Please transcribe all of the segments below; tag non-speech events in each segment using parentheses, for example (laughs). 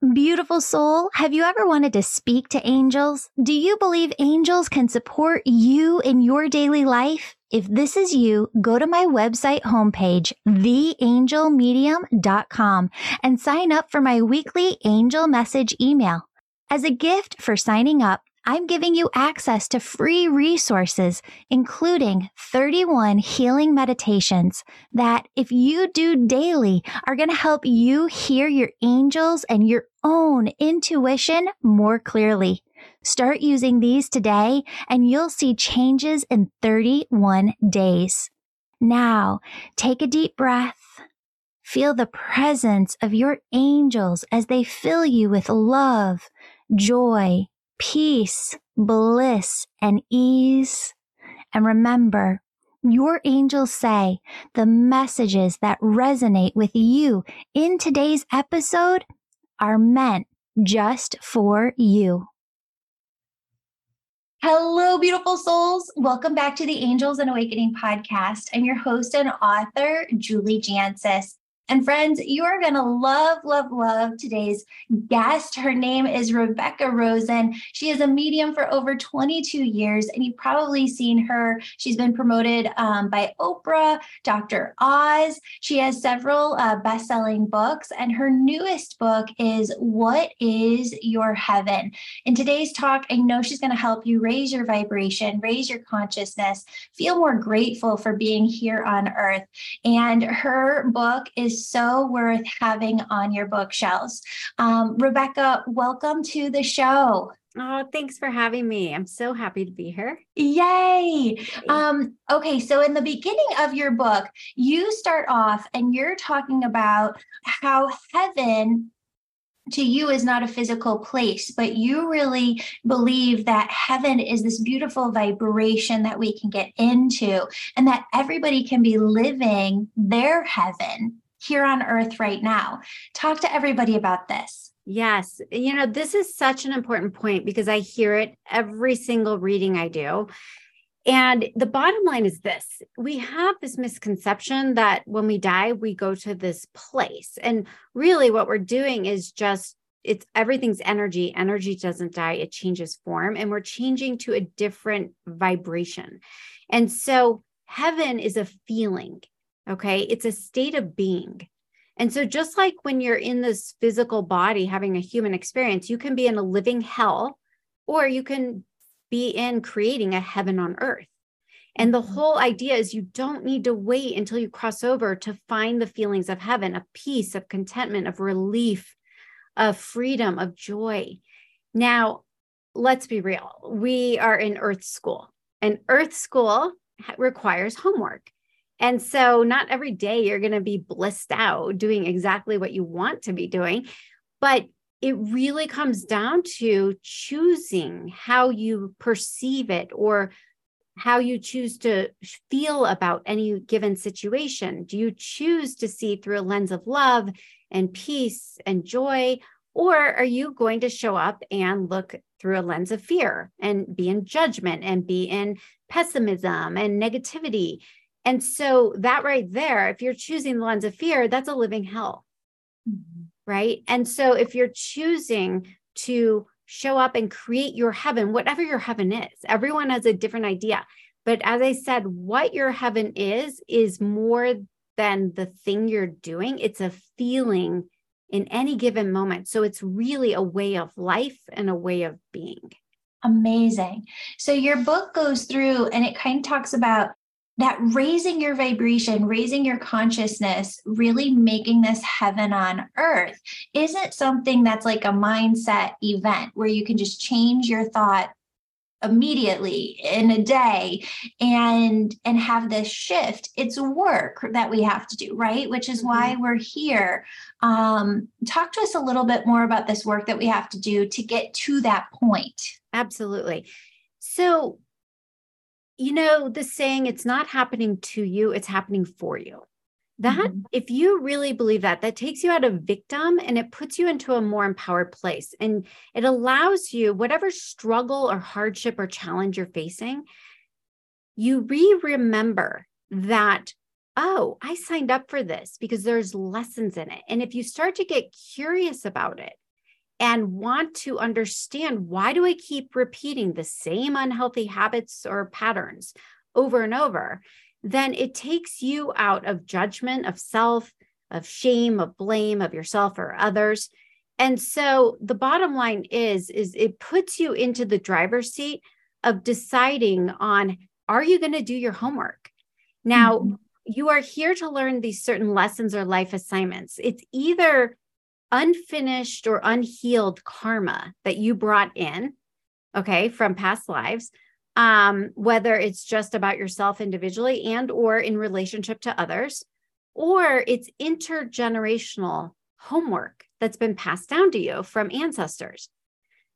Beautiful soul, have you ever wanted to speak to angels? Do you believe angels can support you in your daily life? If this is you, go to my website homepage, theangelmedium.com, and sign up for my weekly angel message email. As a gift for signing up, I'm giving you access to free resources, including 31 healing meditations that, if you do daily, are going to help you hear your angels and your own intuition more clearly. Start using these today and you'll see changes in 31 days. Now, take a deep breath. Feel the presence of your angels as they fill you with love, joy, peace, bliss, and ease. And remember, your angels say the messages that resonate with you in today's episode are meant just for you. Hello, beautiful souls. Welcome back to the Angels and Awakening podcast. I'm your host and author, Julie Jancius. And friends, you are going to love, love, love today's guest. Her name is Rebecca Rosen. She is a medium for over 22 years, and you've probably seen her. She's been promoted um, by Oprah, Dr. Oz. She has several uh, best selling books, and her newest book is What is Your Heaven? In today's talk, I know she's going to help you raise your vibration, raise your consciousness, feel more grateful for being here on earth. And her book is so worth having on your bookshelves. Um, Rebecca, welcome to the show. Oh, thanks for having me. I'm so happy to be here. Yay. Um, okay, so in the beginning of your book, you start off and you're talking about how heaven to you is not a physical place, but you really believe that heaven is this beautiful vibration that we can get into and that everybody can be living their heaven here on earth right now. Talk to everybody about this. Yes. You know, this is such an important point because I hear it every single reading I do. And the bottom line is this we have this misconception that when we die, we go to this place. And really, what we're doing is just it's everything's energy. Energy doesn't die, it changes form, and we're changing to a different vibration. And so, heaven is a feeling. Okay. It's a state of being. And so, just like when you're in this physical body having a human experience, you can be in a living hell or you can be in creating a heaven on earth. And the mm-hmm. whole idea is you don't need to wait until you cross over to find the feelings of heaven, of peace, of contentment, of relief, of freedom, of joy. Now, let's be real. We are in earth school, and earth school requires homework. And so, not every day you're going to be blissed out doing exactly what you want to be doing, but it really comes down to choosing how you perceive it or how you choose to feel about any given situation. Do you choose to see through a lens of love and peace and joy? Or are you going to show up and look through a lens of fear and be in judgment and be in pessimism and negativity? And so that right there, if you're choosing the lens of fear, that's a living hell. Mm-hmm. Right. And so if you're choosing to show up and create your heaven, whatever your heaven is, everyone has a different idea. But as I said, what your heaven is, is more than the thing you're doing, it's a feeling in any given moment. So it's really a way of life and a way of being. Amazing. So your book goes through and it kind of talks about that raising your vibration, raising your consciousness, really making this heaven on earth isn't something that's like a mindset event where you can just change your thought immediately in a day and and have this shift. It's work that we have to do right? Which is why mm-hmm. we're here. Um talk to us a little bit more about this work that we have to do to get to that point. Absolutely. So you know, the saying, it's not happening to you, it's happening for you. That, mm-hmm. if you really believe that, that takes you out of victim and it puts you into a more empowered place. And it allows you, whatever struggle or hardship or challenge you're facing, you re remember that, oh, I signed up for this because there's lessons in it. And if you start to get curious about it, and want to understand why do I keep repeating the same unhealthy habits or patterns over and over, then it takes you out of judgment of self, of shame, of blame of yourself or others. And so the bottom line is is it puts you into the driver's seat of deciding on are you going to do your homework? Now, mm-hmm. you are here to learn these certain lessons or life assignments. It's either unfinished or unhealed karma that you brought in, okay, from past lives, um, whether it's just about yourself individually and or in relationship to others, or it's intergenerational homework that's been passed down to you from ancestors.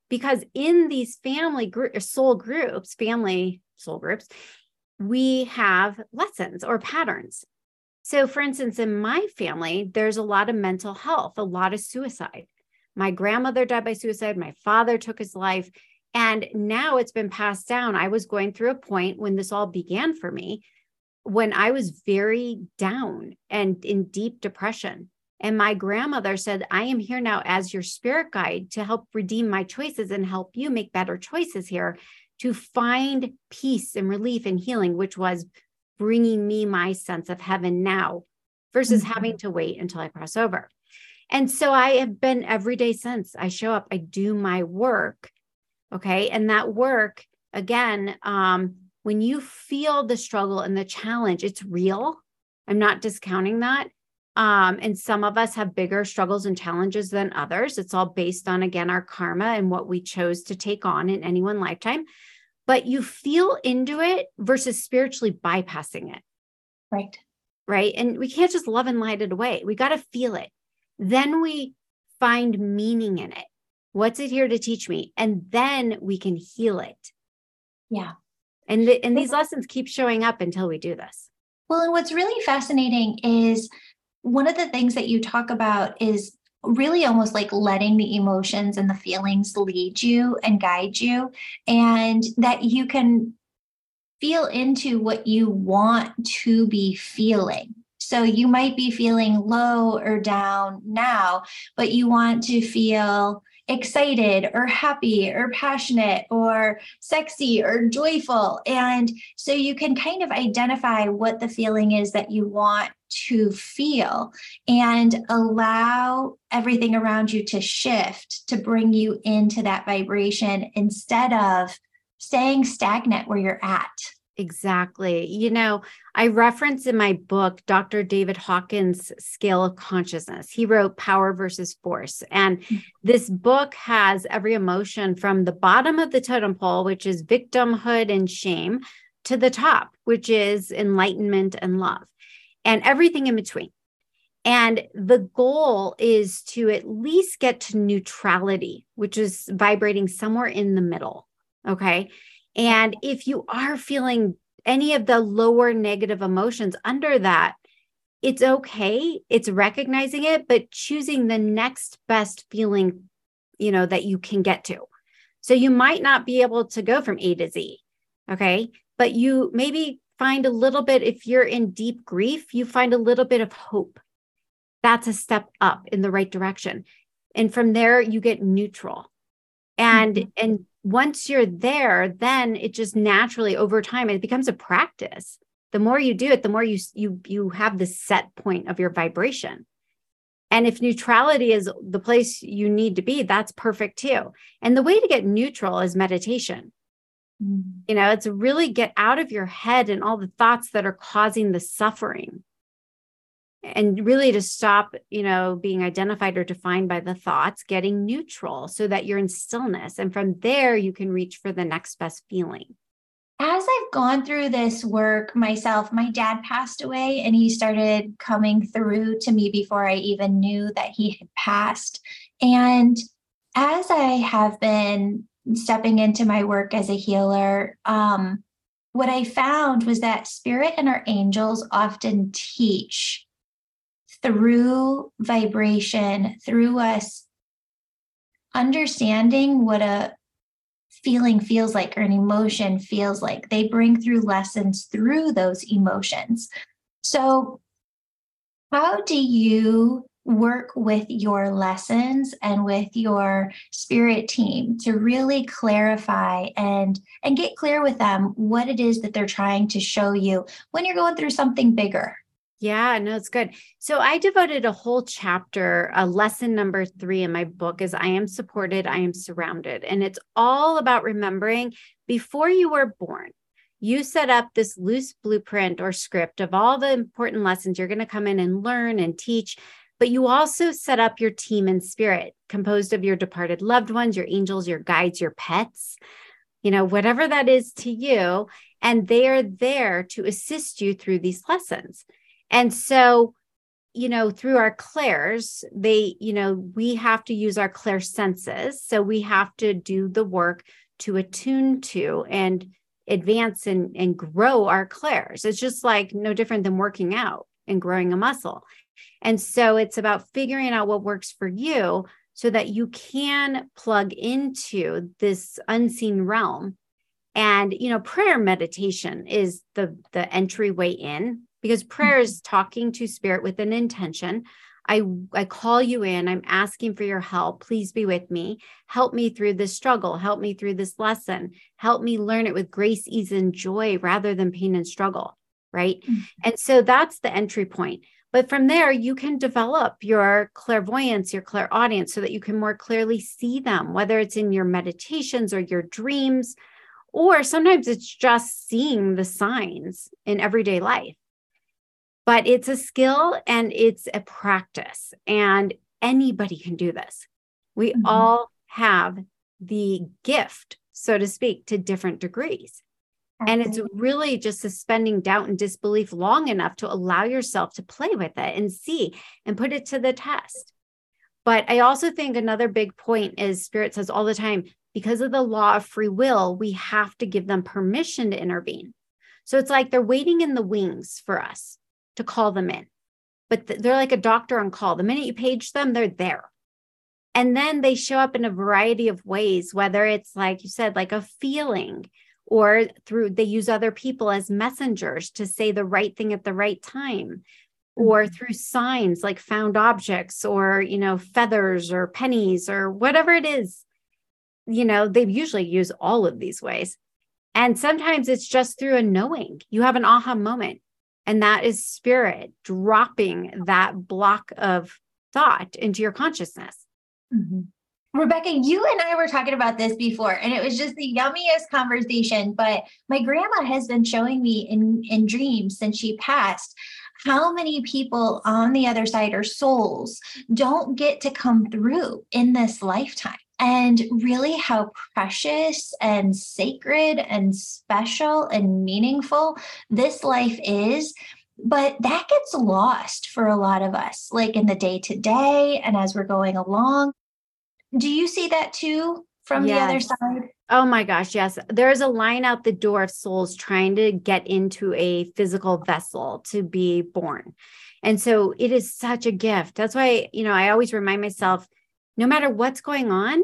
Because in these family group, soul groups, family soul groups, we have lessons or patterns. So, for instance, in my family, there's a lot of mental health, a lot of suicide. My grandmother died by suicide. My father took his life. And now it's been passed down. I was going through a point when this all began for me when I was very down and in deep depression. And my grandmother said, I am here now as your spirit guide to help redeem my choices and help you make better choices here to find peace and relief and healing, which was bringing me my sense of heaven now versus mm-hmm. having to wait until I cross over. And so I have been every day since I show up, I do my work. Okay. And that work, again, um, when you feel the struggle and the challenge, it's real. I'm not discounting that. Um, and some of us have bigger struggles and challenges than others. It's all based on, again, our karma and what we chose to take on in any one lifetime. But you feel into it versus spiritually bypassing it. Right. Right. And we can't just love and light it away. We got to feel it. Then we find meaning in it. What's it here to teach me? And then we can heal it. Yeah. And, the, and these lessons keep showing up until we do this. Well, and what's really fascinating is one of the things that you talk about is really almost like letting the emotions and the feelings lead you and guide you, and that you can feel into what you want to be feeling. So you might be feeling low or down now, but you want to feel excited or happy or passionate or sexy or joyful. And so you can kind of identify what the feeling is that you want to feel and allow everything around you to shift to bring you into that vibration instead of staying stagnant where you're at. Exactly. You know, I reference in my book Dr. David Hawkins' Scale of Consciousness. He wrote Power versus Force. And mm-hmm. this book has every emotion from the bottom of the totem pole, which is victimhood and shame, to the top, which is enlightenment and love, and everything in between. And the goal is to at least get to neutrality, which is vibrating somewhere in the middle. Okay. And if you are feeling any of the lower negative emotions under that, it's okay. It's recognizing it, but choosing the next best feeling, you know, that you can get to. So you might not be able to go from A to Z. Okay. But you maybe find a little bit, if you're in deep grief, you find a little bit of hope. That's a step up in the right direction. And from there, you get neutral. And, mm-hmm. and once you're there, then it just naturally over time it becomes a practice. The more you do it, the more you you you have the set point of your vibration. And if neutrality is the place you need to be, that's perfect too. And the way to get neutral is meditation. Mm-hmm. You know, it's really get out of your head and all the thoughts that are causing the suffering and really to stop you know being identified or defined by the thoughts getting neutral so that you're in stillness and from there you can reach for the next best feeling as I've gone through this work myself, my dad passed away and he started coming through to me before I even knew that he had passed. And as I have been stepping into my work as a healer, um, what I found was that spirit and our angels often teach through vibration, through us understanding what a feeling feels like or an emotion feels like. They bring through lessons through those emotions. So, how do you work with your lessons and with your spirit team to really clarify and and get clear with them what it is that they're trying to show you when you're going through something bigger yeah, no, it's good. So I devoted a whole chapter, a lesson number three in my book is I am supported, I am surrounded. And it's all about remembering before you were born, you set up this loose blueprint or script of all the important lessons you're going to come in and learn and teach. But you also set up your team and spirit composed of your departed loved ones, your angels, your guides, your pets, you know, whatever that is to you. And they are there to assist you through these lessons. And so, you know, through our clairs, they, you know, we have to use our clair senses. So we have to do the work to attune to and advance and, and grow our clairs. It's just like no different than working out and growing a muscle. And so it's about figuring out what works for you so that you can plug into this unseen realm. And you know, prayer meditation is the the entryway in because prayer is mm-hmm. talking to spirit with an intention. I, I call you in. I'm asking for your help. Please be with me. Help me through this struggle. Help me through this lesson. Help me learn it with grace, ease, and joy rather than pain and struggle. Right. Mm-hmm. And so that's the entry point. But from there, you can develop your clairvoyance, your clairaudience, so that you can more clearly see them, whether it's in your meditations or your dreams, or sometimes it's just seeing the signs in everyday life. But it's a skill and it's a practice and anybody can do this. We mm-hmm. all have the gift so to speak to different degrees and it's really just suspending doubt and disbelief long enough to allow yourself to play with it and see and put it to the test but i also think another big point is spirit says all the time because of the law of free will we have to give them permission to intervene so it's like they're waiting in the wings for us to call them in. But they're like a doctor on call. The minute you page them, they're there. And then they show up in a variety of ways, whether it's like you said, like a feeling, or through they use other people as messengers to say the right thing at the right time or mm-hmm. through signs like found objects or you know feathers or pennies or whatever it is you know they usually use all of these ways and sometimes it's just through a knowing you have an aha moment and that is spirit dropping that block of thought into your consciousness. Mm-hmm. Rebecca, you and I were talking about this before, and it was just the yummiest conversation. But my grandma has been showing me in, in dreams since she passed how many people on the other side or souls don't get to come through in this lifetime and really how precious and sacred and special and meaningful this life is. But that gets lost for a lot of us, like in the day to day and as we're going along. Do you see that too from yes. the other side? Oh my gosh, yes. There's a line out the door of souls trying to get into a physical vessel to be born. And so it is such a gift. That's why, you know, I always remind myself no matter what's going on,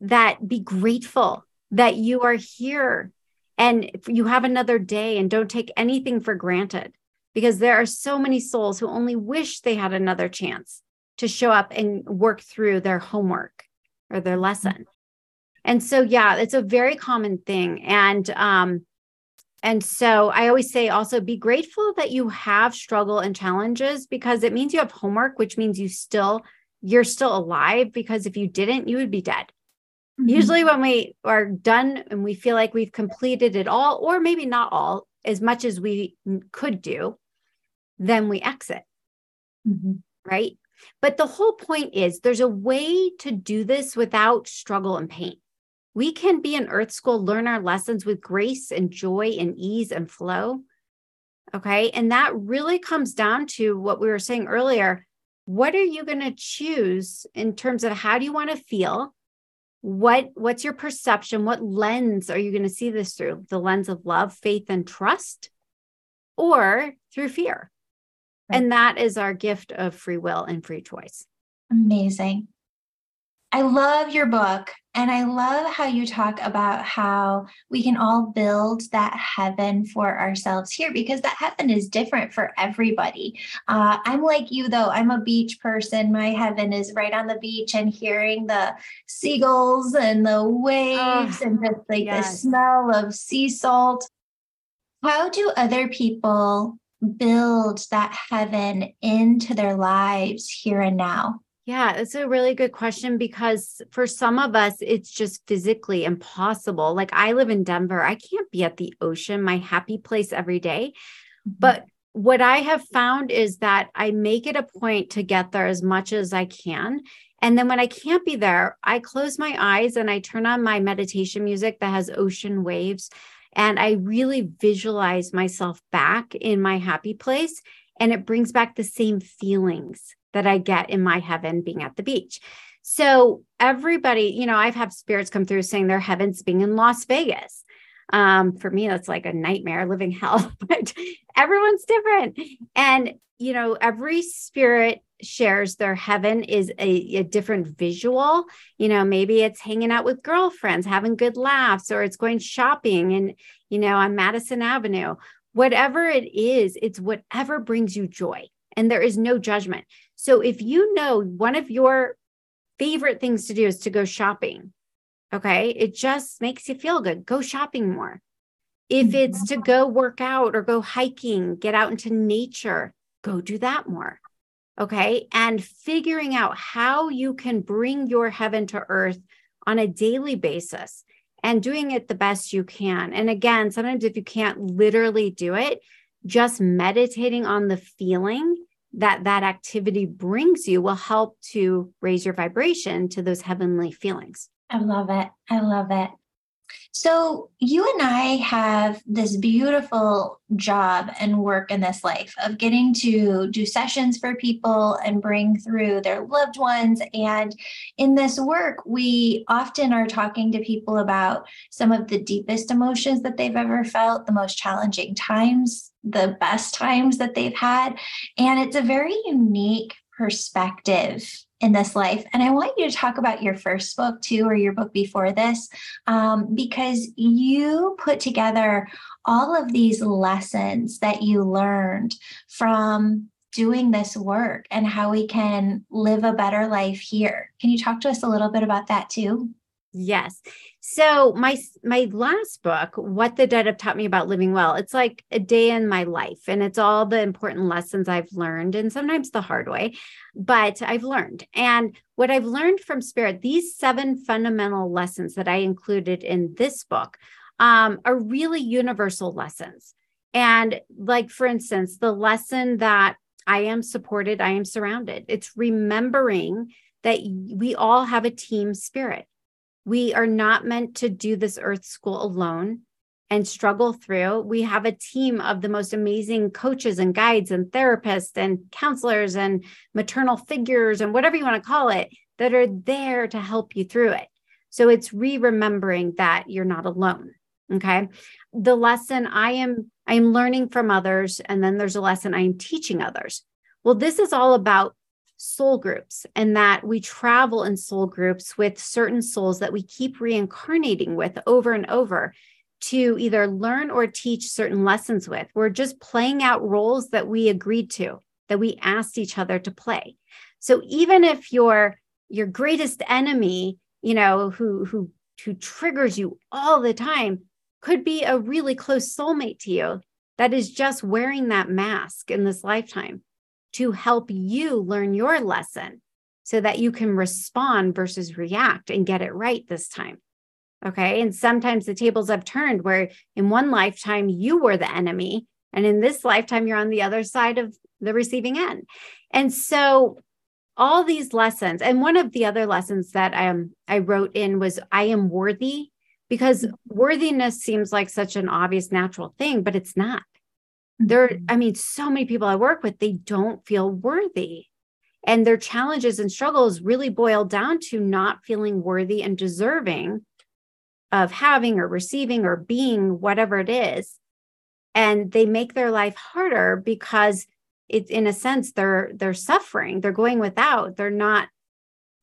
that be grateful that you are here and you have another day and don't take anything for granted because there are so many souls who only wish they had another chance to show up and work through their homework or their lesson. And so yeah, it's a very common thing and um and so I always say also be grateful that you have struggle and challenges because it means you have homework, which means you still you're still alive because if you didn't, you would be dead. Mm-hmm. Usually, when we are done and we feel like we've completed it all, or maybe not all, as much as we could do, then we exit. Mm-hmm. Right. But the whole point is there's a way to do this without struggle and pain. We can be in Earth School, learn our lessons with grace and joy and ease and flow. Okay. And that really comes down to what we were saying earlier. What are you going to choose in terms of how do you want to feel? What what's your perception? What lens are you going to see this through? The lens of love, faith, and trust, or through fear? And that is our gift of free will and free choice. Amazing. I love your book. And I love how you talk about how we can all build that heaven for ourselves here because that heaven is different for everybody. Uh, I'm like you, though. I'm a beach person. My heaven is right on the beach and hearing the seagulls and the waves oh, and just like yes. the smell of sea salt. How do other people build that heaven into their lives here and now? Yeah, it's a really good question because for some of us, it's just physically impossible. Like I live in Denver, I can't be at the ocean, my happy place every day. Mm-hmm. But what I have found is that I make it a point to get there as much as I can. And then when I can't be there, I close my eyes and I turn on my meditation music that has ocean waves. And I really visualize myself back in my happy place. And it brings back the same feelings that I get in my heaven being at the beach. So everybody, you know, I've had spirits come through saying their heavens being in Las Vegas. Um, for me, that's like a nightmare, living (laughs) hell, but everyone's different. And, you know, every spirit shares their heaven is a, a, different visual. You know, maybe it's hanging out with girlfriends, having good laughs, or it's going shopping and, you know, on Madison Avenue. Whatever it is, it's whatever brings you joy. And there is no judgment. So if you know one of your favorite things to do is to go shopping, okay, it just makes you feel good. Go shopping more. If it's to go work out or go hiking, get out into nature, go do that more. Okay. And figuring out how you can bring your heaven to earth on a daily basis and doing it the best you can. And again, sometimes if you can't literally do it, just meditating on the feeling that that activity brings you will help to raise your vibration to those heavenly feelings. I love it. I love it. So, you and I have this beautiful job and work in this life of getting to do sessions for people and bring through their loved ones. And in this work, we often are talking to people about some of the deepest emotions that they've ever felt, the most challenging times the best times that they've had. And it's a very unique perspective in this life. And I want you to talk about your first book too, or your book before this, um, because you put together all of these lessons that you learned from doing this work and how we can live a better life here. Can you talk to us a little bit about that too? Yes. So my my last book, What the Dead Have Taught Me About Living Well, it's like a day in my life and it's all the important lessons I've learned and sometimes the hard way, but I've learned. And what I've learned from spirit, these seven fundamental lessons that I included in this book um, are really universal lessons. And like for instance, the lesson that I am supported, I am surrounded. It's remembering that we all have a team spirit we are not meant to do this earth school alone and struggle through. We have a team of the most amazing coaches and guides and therapists and counselors and maternal figures and whatever you want to call it that are there to help you through it. So it's re-remembering that you're not alone. Okay. The lesson I am I am learning from others and then there's a lesson I am teaching others. Well, this is all about soul groups and that we travel in soul groups with certain souls that we keep reincarnating with over and over to either learn or teach certain lessons with. We're just playing out roles that we agreed to, that we asked each other to play. So even if your your greatest enemy, you know, who who who triggers you all the time could be a really close soulmate to you that is just wearing that mask in this lifetime to help you learn your lesson so that you can respond versus react and get it right this time. Okay. And sometimes the tables have turned where in one lifetime you were the enemy, and in this lifetime you're on the other side of the receiving end. And so all these lessons, and one of the other lessons that I, um, I wrote in was I am worthy because worthiness seems like such an obvious natural thing, but it's not there mm-hmm. i mean so many people i work with they don't feel worthy. And their challenges and struggles really boil down to not feeling worthy and deserving of having or receiving or being whatever it is. And they make their life harder because it's in a sense they're they're suffering. They're going without. They're not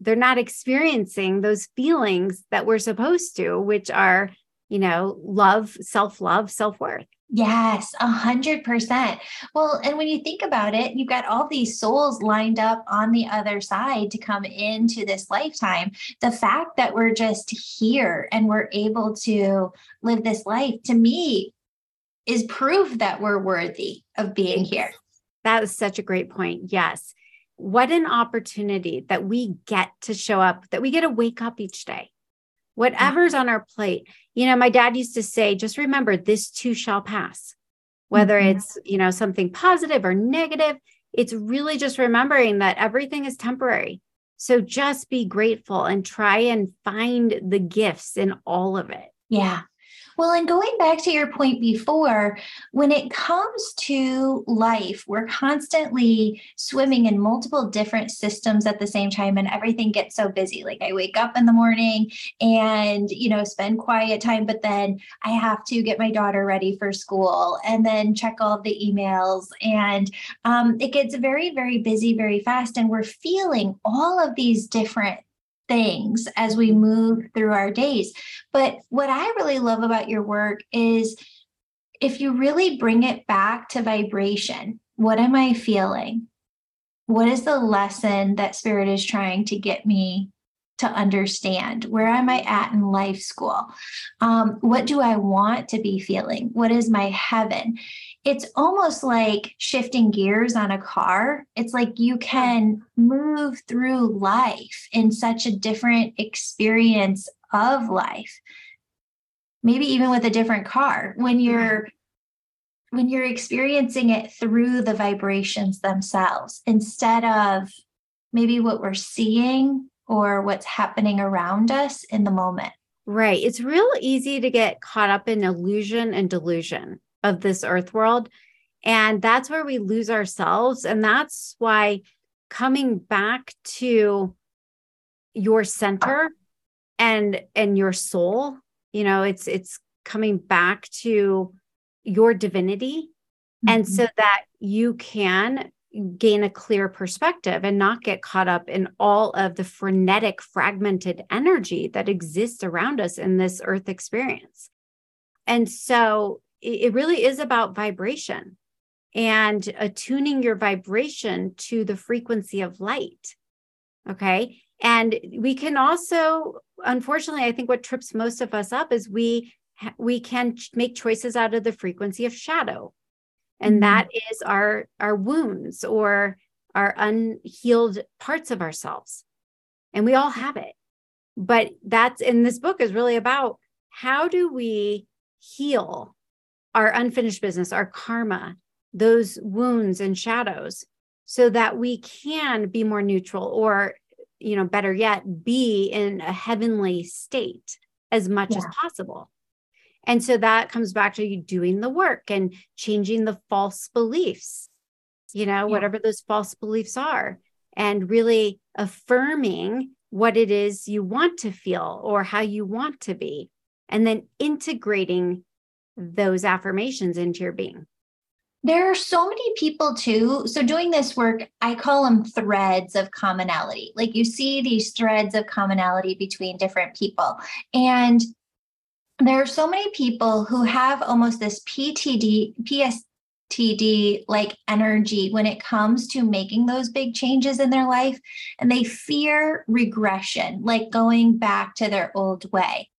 they're not experiencing those feelings that we're supposed to, which are, you know, love, self love, self worth. Yes, a hundred percent. Well, and when you think about it, you've got all these souls lined up on the other side to come into this lifetime. The fact that we're just here and we're able to live this life to me is proof that we're worthy of being here. That is such a great point. Yes. What an opportunity that we get to show up, that we get to wake up each day whatever's on our plate. You know, my dad used to say, just remember this too shall pass. Whether mm-hmm. it's, you know, something positive or negative, it's really just remembering that everything is temporary. So just be grateful and try and find the gifts in all of it. Yeah. Well, and going back to your point before, when it comes to life, we're constantly swimming in multiple different systems at the same time, and everything gets so busy. Like I wake up in the morning and, you know, spend quiet time, but then I have to get my daughter ready for school and then check all the emails. And um, it gets very, very busy very fast. And we're feeling all of these different things as we move through our days. But what I really love about your work is if you really bring it back to vibration, what am I feeling? What is the lesson that spirit is trying to get me to understand? Where am I at in life school? Um, what do I want to be feeling? What is my heaven? It's almost like shifting gears on a car. It's like you can move through life in such a different experience of life. Maybe even with a different car when you're when you're experiencing it through the vibrations themselves instead of maybe what we're seeing or what's happening around us in the moment. Right. It's real easy to get caught up in illusion and delusion of this earth world. And that's where we lose ourselves. And that's why coming back to your center and and your soul, you know, it's it's coming back to your divinity. Mm-hmm. And so that you can gain a clear perspective and not get caught up in all of the frenetic, fragmented energy that exists around us in this earth experience. And so it really is about vibration and attuning your vibration to the frequency of light. Okay. And we can also, unfortunately, I think what trips most of us up is we we can make choices out of the frequency of shadow and mm-hmm. that is our our wounds or our unhealed parts of ourselves and we all have it but that's in this book is really about how do we heal our unfinished business our karma those wounds and shadows so that we can be more neutral or you know better yet be in a heavenly state as much yeah. as possible and so that comes back to you doing the work and changing the false beliefs, you know, yeah. whatever those false beliefs are, and really affirming what it is you want to feel or how you want to be, and then integrating those affirmations into your being. There are so many people too. So, doing this work, I call them threads of commonality. Like you see these threads of commonality between different people. And there are so many people who have almost this PTD, PSTD like energy when it comes to making those big changes in their life. And they fear regression, like going back to their old way.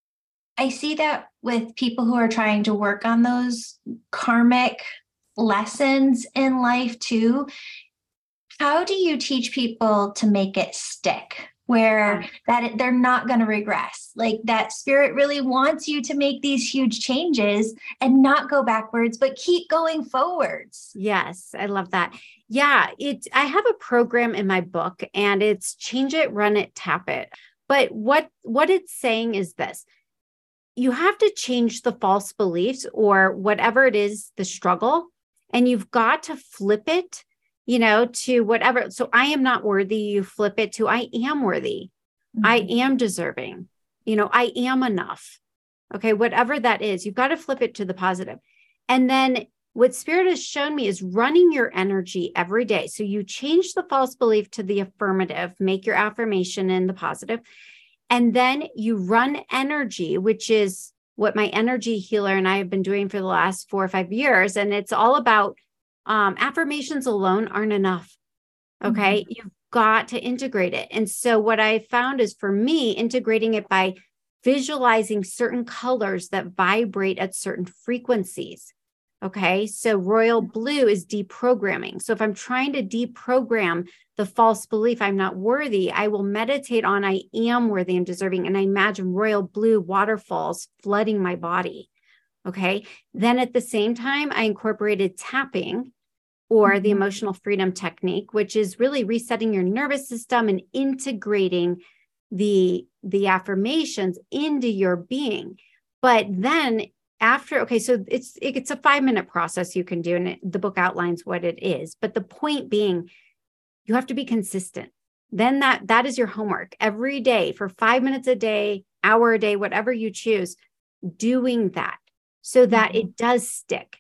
I see that with people who are trying to work on those karmic lessons in life too. How do you teach people to make it stick? where that they're not going to regress. Like that spirit really wants you to make these huge changes and not go backwards, but keep going forwards. Yes, I love that. Yeah, it I have a program in my book and it's change it, run it, tap it. But what what it's saying is this. You have to change the false beliefs or whatever it is the struggle and you've got to flip it you know, to whatever. So I am not worthy. You flip it to I am worthy. Mm-hmm. I am deserving. You know, I am enough. Okay. Whatever that is, you've got to flip it to the positive. And then what spirit has shown me is running your energy every day. So you change the false belief to the affirmative, make your affirmation in the positive, and then you run energy, which is what my energy healer and I have been doing for the last four or five years. And it's all about um, affirmations alone aren't enough. Okay. Mm-hmm. You've got to integrate it. And so, what I found is for me, integrating it by visualizing certain colors that vibrate at certain frequencies. Okay. So royal blue is deprogramming. So if I'm trying to deprogram the false belief I'm not worthy, I will meditate on I am worthy and deserving. And I imagine royal blue waterfalls flooding my body. Okay. Then at the same time, I incorporated tapping or the mm-hmm. emotional freedom technique, which is really resetting your nervous system and integrating the the affirmations into your being. But then after okay so it's it's a 5 minute process you can do and it, the book outlines what it is but the point being you have to be consistent then that that is your homework every day for 5 minutes a day hour a day whatever you choose doing that so that mm-hmm. it does stick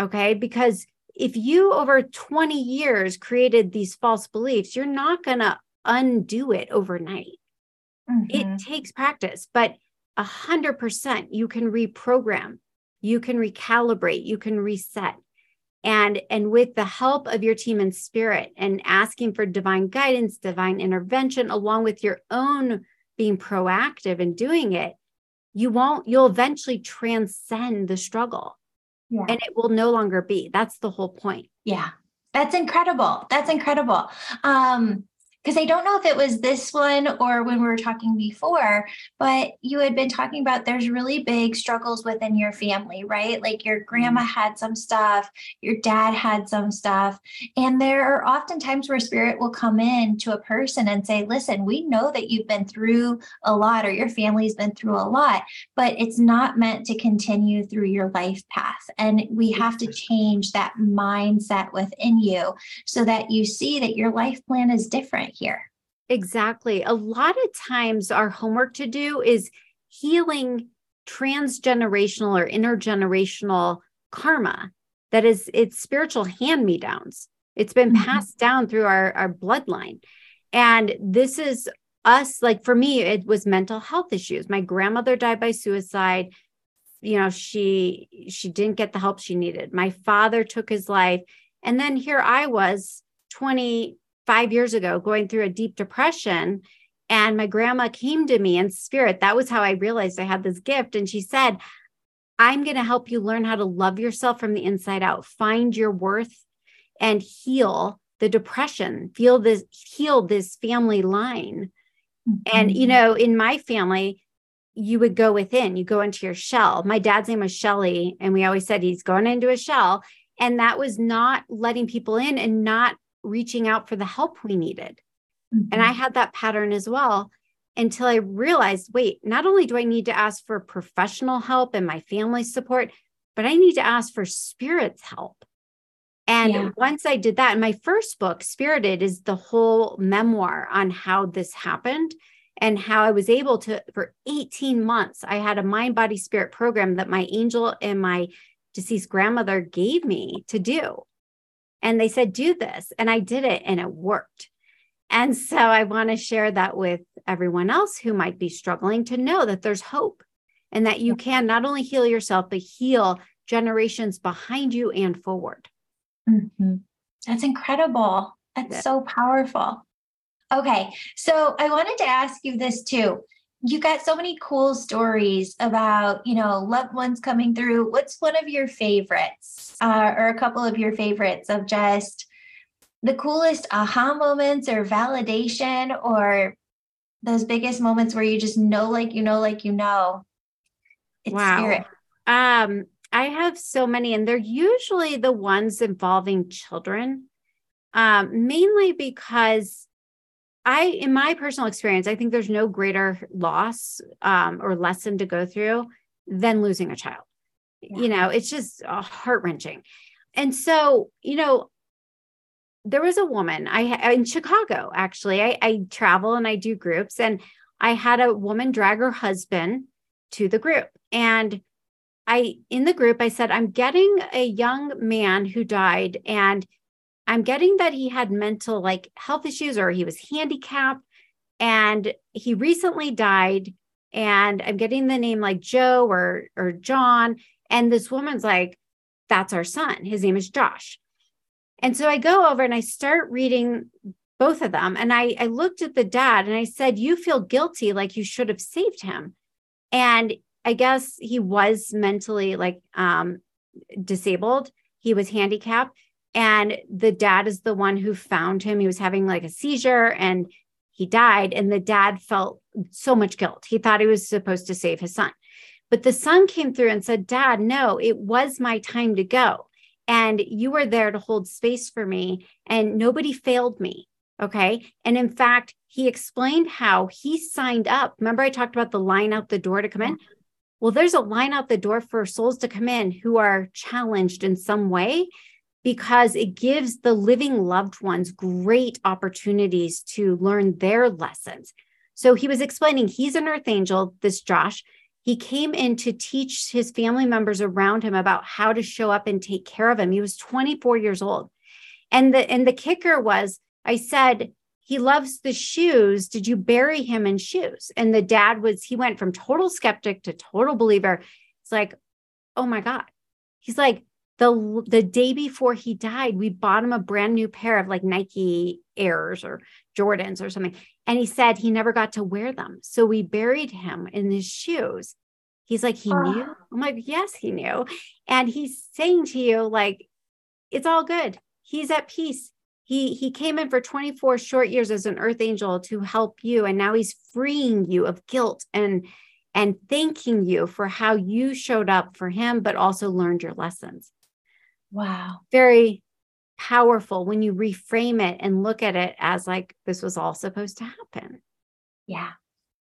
okay because if you over 20 years created these false beliefs you're not going to undo it overnight mm-hmm. it takes practice but a hundred percent you can reprogram you can recalibrate you can reset. And and with the help of your team and spirit and asking for divine guidance divine intervention along with your own being proactive and doing it you won't you'll eventually transcend the struggle. Yeah. and it will no longer be. That's the whole point. Yeah. That's incredible. That's incredible. Um because I don't know if it was this one or when we were talking before, but you had been talking about there's really big struggles within your family, right? Like your grandma mm-hmm. had some stuff, your dad had some stuff. And there are often times where spirit will come in to a person and say, listen, we know that you've been through a lot or your family's been through a lot, but it's not meant to continue through your life path. And we have to change that mindset within you so that you see that your life plan is different here. Exactly. A lot of times, our homework to do is healing transgenerational or intergenerational karma that is it's spiritual hand me downs it's been mm-hmm. passed down through our, our bloodline and this is us like for me it was mental health issues my grandmother died by suicide you know she she didn't get the help she needed my father took his life and then here i was 20 five years ago going through a deep depression. And my grandma came to me in spirit. That was how I realized I had this gift. And she said, I'm going to help you learn how to love yourself from the inside out, find your worth and heal the depression, feel this, heal this family line. Mm-hmm. And, you know, in my family, you would go within, you go into your shell. My dad's name was Shelly, and we always said he's going into a shell. And that was not letting people in and not reaching out for the help we needed. Mm-hmm. And I mm-hmm. had that pattern as well until I realized wait, not only do I need to ask for professional help and my family support, but I need to ask for spirit's help. And yeah. once I did that, in my first book, Spirited, is the whole memoir on how this happened and how I was able to, for 18 months, I had a mind, body, spirit program that my angel and my deceased grandmother gave me to do. And they said, do this. And I did it and it worked. And so I want to share that with everyone else who might be struggling to know that there's hope and that you can not only heal yourself, but heal generations behind you and forward. Mm-hmm. That's incredible. That's yeah. so powerful. Okay. So I wanted to ask you this too you got so many cool stories about you know loved ones coming through. What's one of your favorites uh, or a couple of your favorites of just the coolest aha moments or validation or those biggest moments where you just know like you know like you know? It's wow. spirit. um i have so many and they're usually the ones involving children um mainly because I, in my personal experience, I think there's no greater loss um, or lesson to go through than losing a child. Yeah. You know, it's just uh, heart wrenching. And so, you know, there was a woman I in Chicago actually. I, I travel and I do groups, and I had a woman drag her husband to the group, and I in the group I said I'm getting a young man who died and I'm getting that he had mental like health issues or he was handicapped and he recently died and I'm getting the name like Joe or or John. And this woman's like that's our son. His name is Josh. And so I go over and I start reading both of them. And I I looked at the dad and I said you feel guilty like you should have saved him. And I guess he was mentally like um disabled. He was handicapped and the dad is the one who found him. He was having like a seizure and he died and the dad felt so much guilt. He thought he was supposed to save his son. But the son came through and said dad no it was my time to go and you were there to hold space for me and nobody failed me. Okay? And in fact he explained how he signed up. Remember i talked about the line out the door to come in? Well there's a line out the door for souls to come in who are challenged in some way because it gives the living loved ones great opportunities to learn their lessons. So he was explaining he's an earth angel, this Josh. He came in to teach his family members around him about how to show up and take care of him. He was 24 years old. And the and the kicker was I said, he loves the shoes. Did you bury him in shoes? And the dad was, he went from total skeptic to total believer. It's like, oh my God. He's like, the the day before he died, we bought him a brand new pair of like Nike Airs or Jordans or something. And he said he never got to wear them. So we buried him in his shoes. He's like, he ah. knew. I'm like, yes, he knew. And he's saying to you, like, it's all good. He's at peace. He he came in for 24 short years as an earth angel to help you. And now he's freeing you of guilt and and thanking you for how you showed up for him, but also learned your lessons. Wow. Very powerful when you reframe it and look at it as like this was all supposed to happen. Yeah.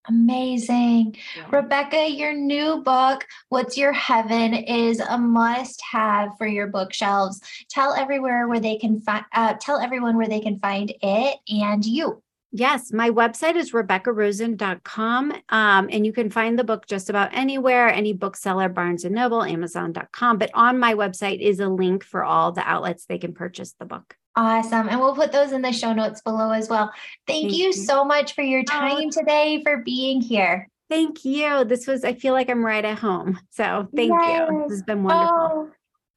Amazing. Yeah. Rebecca, your new book, What's Your Heaven, is a must have for your bookshelves. Tell everywhere where they can find uh, tell everyone where they can find it and you. Yes, my website is rebeccarosen.com. Um, and you can find the book just about anywhere, any bookseller, Barnes and Noble, Amazon.com. But on my website is a link for all the outlets they can purchase the book. Awesome. And we'll put those in the show notes below as well. Thank, Thank you, you, so much for your oh, time today, for being here. Thank you. This was, I feel like I'm right at home. So thank yes. you. This has been wonderful.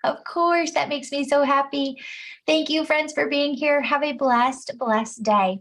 Oh, of course. That makes me so happy. Thank you, friends, for being here. Have a blessed, blessed day.